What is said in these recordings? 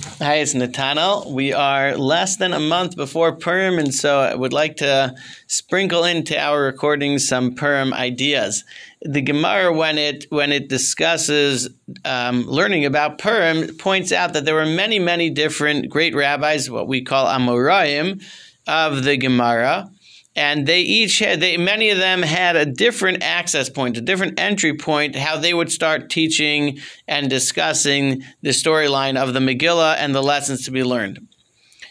Hi, it's Natanel. We are less than a month before Purim, and so I would like to sprinkle into our recordings some Purim ideas. The Gemara, when it when it discusses um, learning about Purim, points out that there were many, many different great rabbis, what we call Amoraim, of the Gemara and they each had they many of them had a different access point a different entry point how they would start teaching and discussing the storyline of the megillah and the lessons to be learned.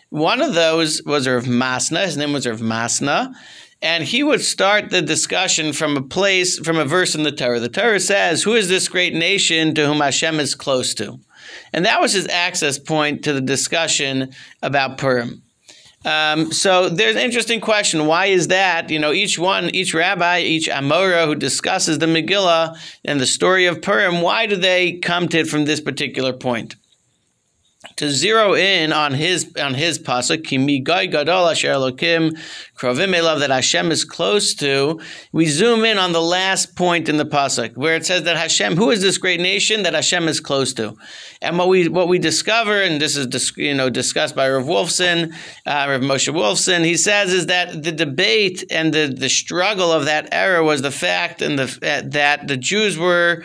One of those was Rav Masna. His name was Rav Masna. And he would start the discussion from a place from a verse in the Torah. The Torah says who is this great nation to whom Hashem is close to? And that was his access point to the discussion about Purim um, so there's an interesting question. Why is that? You know, each one, each rabbi, each Amora who discusses the Megillah and the story of Purim, why do they come to it from this particular point? To zero in on his on his pasuk, Kimi Gai Gadol Asher Elokim Krovim Elav that Hashem is close to. We zoom in on the last point in the pasuk where it says that Hashem, who is this great nation that Hashem is close to, and what we what we discover, and this is you know discussed by Rav Wolfson, uh, Rav Moshe Wolfson, he says is that the debate and the the struggle of that era was the fact and the that the Jews were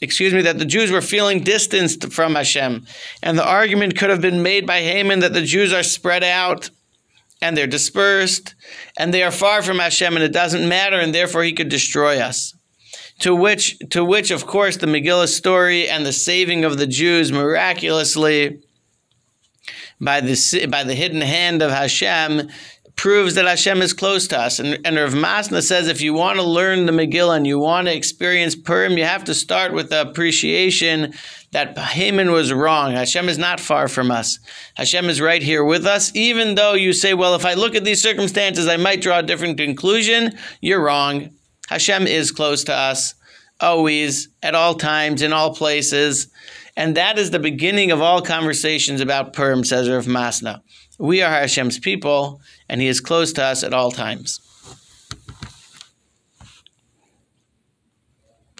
excuse me, that the Jews were feeling distanced from Hashem. And the argument could have been made by Haman that the Jews are spread out and they're dispersed and they are far from Hashem and it doesn't matter and therefore he could destroy us. To which, to which, of course, the Megillah story and the saving of the Jews miraculously by the, by the hidden hand of Hashem proves that Hashem is close to us. And, and Rav Masna says if you want to learn the Megillah and you want to experience Purim, you have to start with the appreciation that Haman was wrong. Hashem is not far from us. Hashem is right here with us. Even though you say, well, if I look at these circumstances, I might draw a different conclusion, you're wrong. Hashem is close to us, always, at all times, in all places. And that is the beginning of all conversations about Purim, says Rav Masna. We are Hashem's people, and He is close to us at all times.